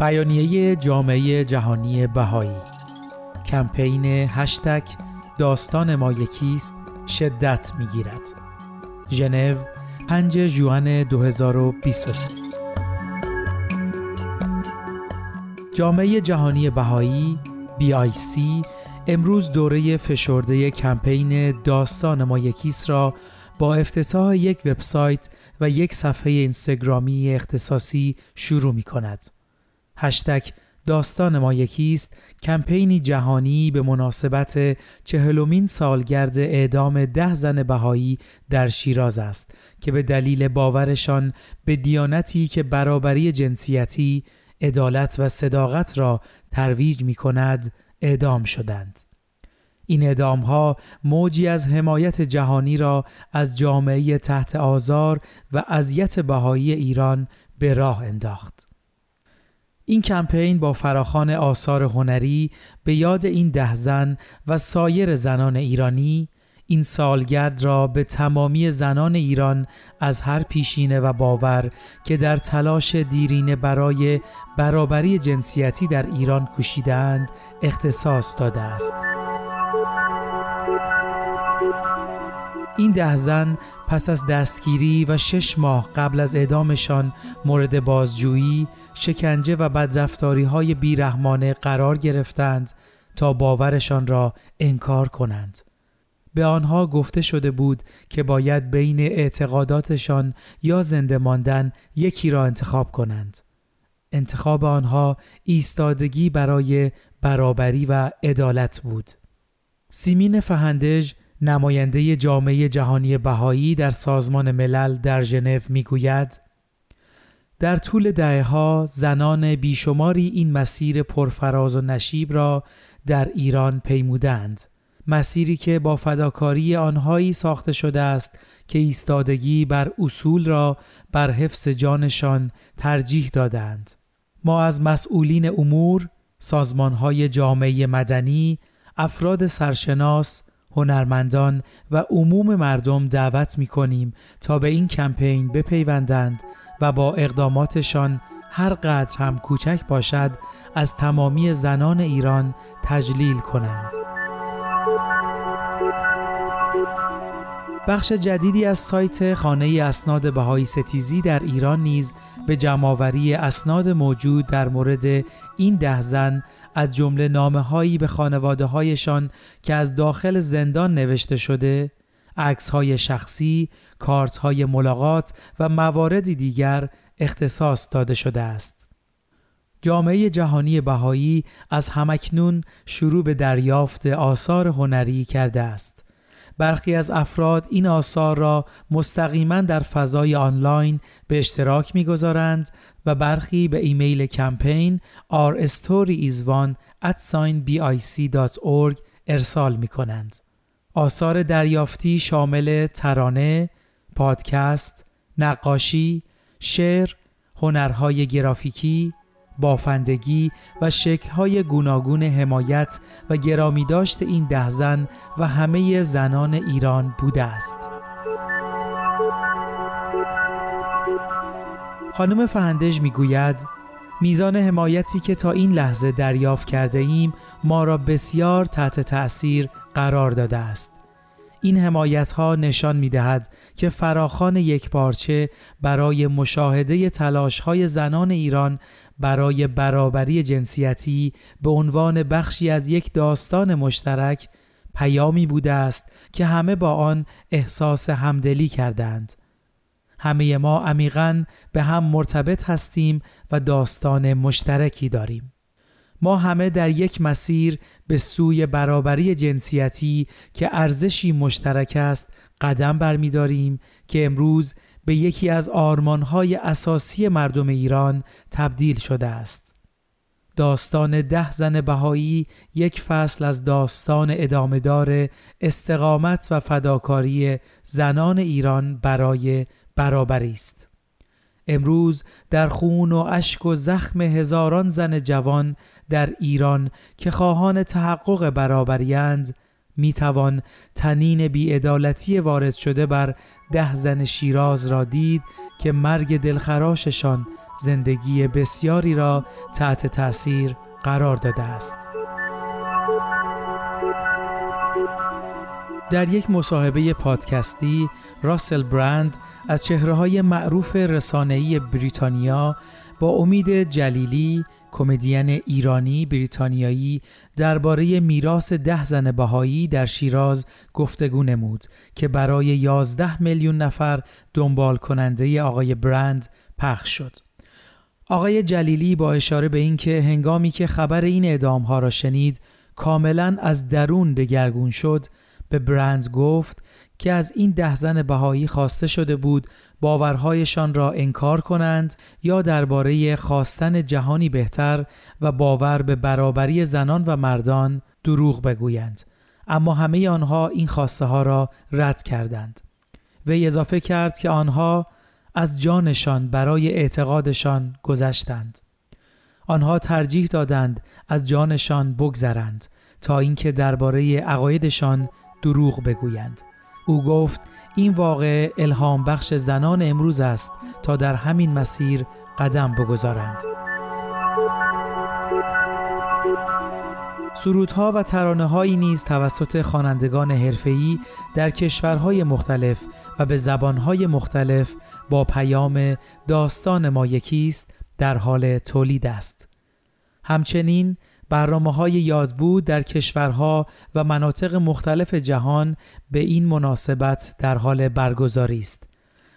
بیانیه جامعه جهانی بهایی. کمپین هشتگ داستان ما یکیست شدت می‌گیرد. ژنو 5 ژوئن 2023 جامعه جهانی بهایی BIC امروز دوره فشرده کمپین داستان ما یکیست را با افتتاح یک وبسایت و یک صفحه اینستاگرامی اختصاصی شروع می کند. هشتگ داستان ما یکیست کمپینی جهانی به مناسبت چهلمین سالگرد اعدام ده زن بهایی در شیراز است که به دلیل باورشان به دیانتی که برابری جنسیتی، عدالت و صداقت را ترویج می کند اعدام شدند. این اعدام ها موجی از حمایت جهانی را از جامعه تحت آزار و اذیت بهایی ایران به راه انداخت. این کمپین با فراخان آثار هنری به یاد این ده زن و سایر زنان ایرانی این سالگرد را به تمامی زنان ایران از هر پیشینه و باور که در تلاش دیرینه برای برابری جنسیتی در ایران کوشیدند اختصاص داده است. این ده زن پس از دستگیری و شش ماه قبل از اعدامشان مورد بازجویی شکنجه و بدرفتاری های بیرحمانه قرار گرفتند تا باورشان را انکار کنند. به آنها گفته شده بود که باید بین اعتقاداتشان یا زنده ماندن یکی را انتخاب کنند. انتخاب آنها ایستادگی برای برابری و عدالت بود. سیمین فهندج نماینده جامعه جهانی بهایی در سازمان ملل در ژنو می‌گوید در طول دهه ها زنان بیشماری این مسیر پرفراز و نشیب را در ایران پیمودند. مسیری که با فداکاری آنهایی ساخته شده است که ایستادگی بر اصول را بر حفظ جانشان ترجیح دادند. ما از مسئولین امور سازمانهای جامعه مدنی افراد سرشناس هنرمندان و عموم مردم دعوت می کنیم تا به این کمپین بپیوندند و با اقداماتشان هر قدر هم کوچک باشد از تمامی زنان ایران تجلیل کنند. بخش جدیدی از سایت خانه اسناد بهایی ستیزی در ایران نیز به جمعآوری اسناد موجود در مورد این ده زن از جمله نامه هایی به خانواده هایشان که از داخل زندان نوشته شده، عکس های شخصی، کارت های ملاقات و مواردی دیگر اختصاص داده شده است. جامعه جهانی بهایی از همکنون شروع به دریافت آثار هنری کرده است. برخی از افراد این آثار را مستقیما در فضای آنلاین به اشتراک می‌گذارند و برخی به ایمیل کمپین ourstoryiesone@bic.org ارسال می کنند. آثار دریافتی شامل ترانه، پادکست، نقاشی، شعر، هنرهای گرافیکی، بافندگی و شکلهای گوناگون حمایت و گرامی داشت این ده زن و همه زنان ایران بوده است. خانم فهندج می‌گوید میزان حمایتی که تا این لحظه دریافت کرده ایم ما را بسیار تحت تأثیر قرار داده است. این حمایت ها نشان می دهد که فراخان یک پارچه برای مشاهده تلاش های زنان ایران برای برابری جنسیتی به عنوان بخشی از یک داستان مشترک پیامی بوده است که همه با آن احساس همدلی کردند. همه ما عمیقا به هم مرتبط هستیم و داستان مشترکی داریم. ما همه در یک مسیر به سوی برابری جنسیتی که ارزشی مشترک است قدم برمیداریم که امروز به یکی از آرمانهای اساسی مردم ایران تبدیل شده است. داستان ده زن بهایی یک فصل از داستان ادامهدار استقامت و فداکاری زنان ایران برای برابری است. امروز در خون و اشک و زخم هزاران زن جوان در ایران که خواهان تحقق برابریند می توان تنین بیعدالتی وارد شده بر ده زن شیراز را دید که مرگ دلخراششان زندگی بسیاری را تحت تاثیر قرار داده است. در یک مصاحبه پادکستی راسل برند از چهره های معروف رسانه‌ای بریتانیا با امید جلیلی کمدین ایرانی بریتانیایی درباره میراث ده زن بهایی در شیراز گفتگو نمود که برای 11 میلیون نفر دنبال کننده آقای برند پخش شد. آقای جلیلی با اشاره به اینکه هنگامی که خبر این اعدام ها را شنید کاملا از درون دگرگون شد به برند گفت که از این ده زن بهایی خواسته شده بود باورهایشان را انکار کنند یا درباره خواستن جهانی بهتر و باور به برابری زنان و مردان دروغ بگویند. اما همه آنها این خواسته ها را رد کردند. وی اضافه کرد که آنها از جانشان برای اعتقادشان گذشتند. آنها ترجیح دادند از جانشان بگذرند تا اینکه درباره عقایدشان دروغ بگویند او گفت این واقع الهام بخش زنان امروز است تا در همین مسیر قدم بگذارند. سرودها و ترانه هایی نیز توسط خوانندگان حرفه‌ای در کشورهای مختلف و به زبانهای مختلف با پیام داستان ما یکیست در حال تولید است. همچنین برنامه های یادبود در کشورها و مناطق مختلف جهان به این مناسبت در حال برگزاری است.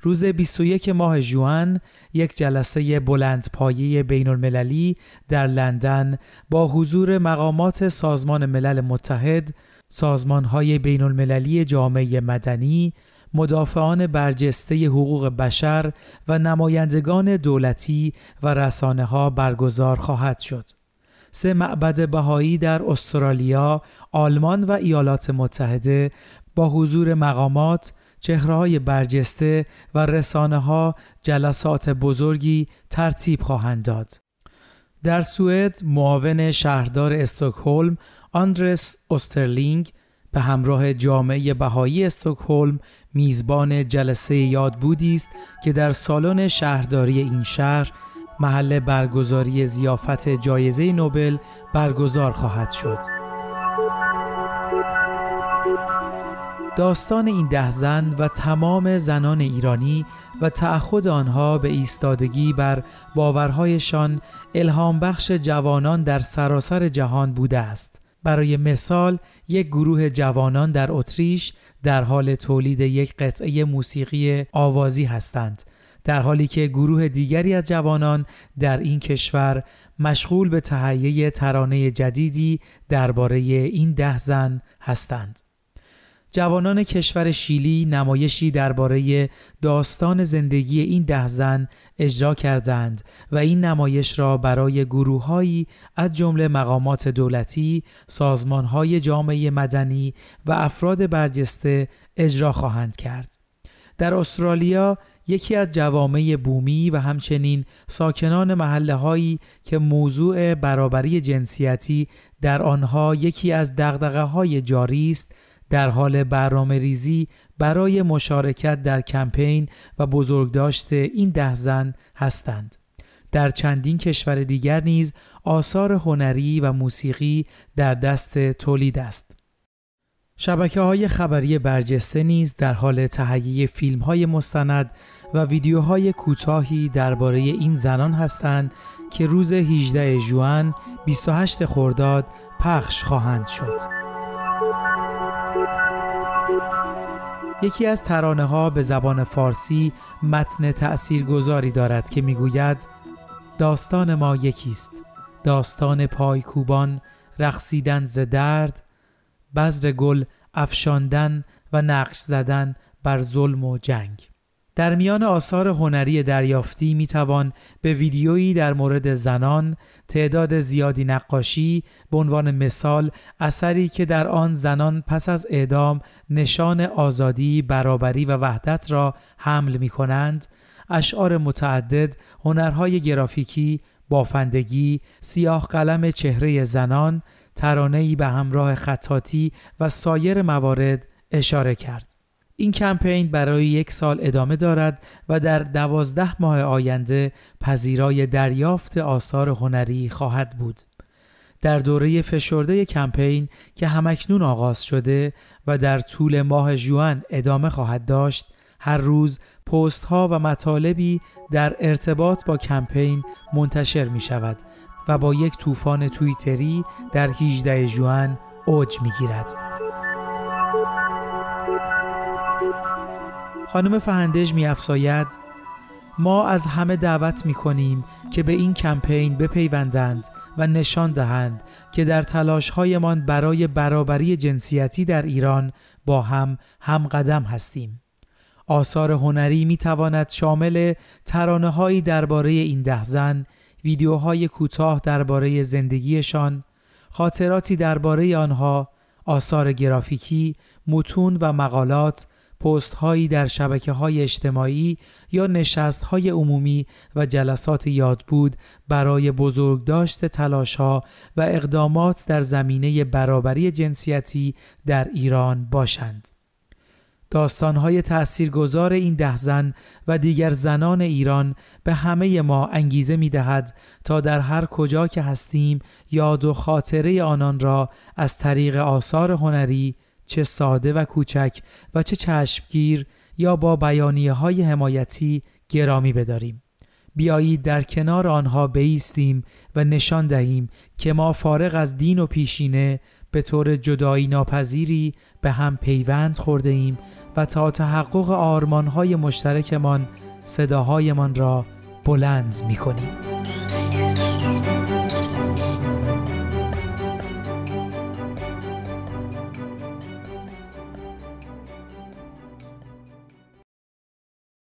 روز 21 ماه جوان یک جلسه بلند پایه بین المللی در لندن با حضور مقامات سازمان ملل متحد، سازمان های بین المللی جامعه مدنی، مدافعان برجسته حقوق بشر و نمایندگان دولتی و رسانه ها برگزار خواهد شد. سه معبد بهایی در استرالیا، آلمان و ایالات متحده با حضور مقامات، چهرههای برجسته و رسانه ها جلسات بزرگی ترتیب خواهند داد. در سوئد معاون شهردار استکهلم آندرس اوسترلینگ به همراه جامعه بهایی استکهلم میزبان جلسه یادبودی است که در سالن شهرداری این شهر محل برگزاری زیافت جایزه نوبل برگزار خواهد شد. داستان این ده زن و تمام زنان ایرانی و تعهد آنها به ایستادگی بر باورهایشان الهام بخش جوانان در سراسر جهان بوده است. برای مثال یک گروه جوانان در اتریش در حال تولید یک قطعه موسیقی آوازی هستند در حالی که گروه دیگری از جوانان در این کشور مشغول به تهیه ترانه جدیدی درباره این ده زن هستند. جوانان کشور شیلی نمایشی درباره داستان زندگی این ده زن اجرا کردند و این نمایش را برای گروههایی از جمله مقامات دولتی، سازمانهای جامعه مدنی و افراد برجسته اجرا خواهند کرد. در استرالیا یکی از جوامع بومی و همچنین ساکنان محله هایی که موضوع برابری جنسیتی در آنها یکی از دغدغه های جاری است در حال برنامه ریزی برای مشارکت در کمپین و بزرگداشت این ده زن هستند. در چندین کشور دیگر نیز آثار هنری و موسیقی در دست تولید است. شبکه های خبری برجسته نیز در حال تهیه فیلم های مستند و ویدیوهای کوتاهی درباره این زنان هستند که روز 18 ژوئن 28 خرداد پخش خواهند شد. یکی از ترانه ها به زبان فارسی متن تأثیرگذاری دارد که می‌گوید داستان ما یکیست داستان پایکوبان رقصیدن ز درد بذر گل افشاندن و نقش زدن بر ظلم و جنگ. در میان آثار هنری دریافتی می توان به ویدیویی در مورد زنان، تعداد زیادی نقاشی به عنوان مثال اثری که در آن زنان پس از اعدام نشان آزادی، برابری و وحدت را حمل می کنند، اشعار متعدد، هنرهای گرافیکی، بافندگی، سیاه قلم چهره زنان، ترانه‌ای به همراه خطاتی و سایر موارد اشاره کرد. این کمپین برای یک سال ادامه دارد و در دوازده ماه آینده پذیرای دریافت آثار هنری خواهد بود. در دوره فشرده کمپین که همکنون آغاز شده و در طول ماه جوان ادامه خواهد داشت هر روز پست ها و مطالبی در ارتباط با کمپین منتشر می شود و با یک طوفان تویتری در 18 جوان اوج می گیرد. خانم فهندج می افساید ما از همه دعوت می کنیم که به این کمپین بپیوندند و نشان دهند که در تلاشهایمان برای برابری جنسیتی در ایران با هم هم قدم هستیم. آثار هنری می تواند شامل ترانه هایی درباره این ده زن، ویدیوهای کوتاه درباره زندگیشان، خاطراتی درباره آنها، آثار گرافیکی، متون و مقالات، پست هایی در شبکه های اجتماعی یا نشست های عمومی و جلسات یادبود برای بزرگداشت تلاش ها و اقدامات در زمینه برابری جنسیتی در ایران باشند. داستانهای تأثیرگذار این ده زن و دیگر زنان ایران به همه ما انگیزه می دهد تا در هر کجا که هستیم یاد و خاطره آنان را از طریق آثار هنری چه ساده و کوچک و چه چشمگیر یا با بیانیه های حمایتی گرامی بداریم. بیایید در کنار آنها بیستیم و نشان دهیم که ما فارغ از دین و پیشینه به طور جدایی ناپذیری به هم پیوند خورده ایم و تا تحقق آرمانهای مشترکمان صداهایمان را بلند می کنیم.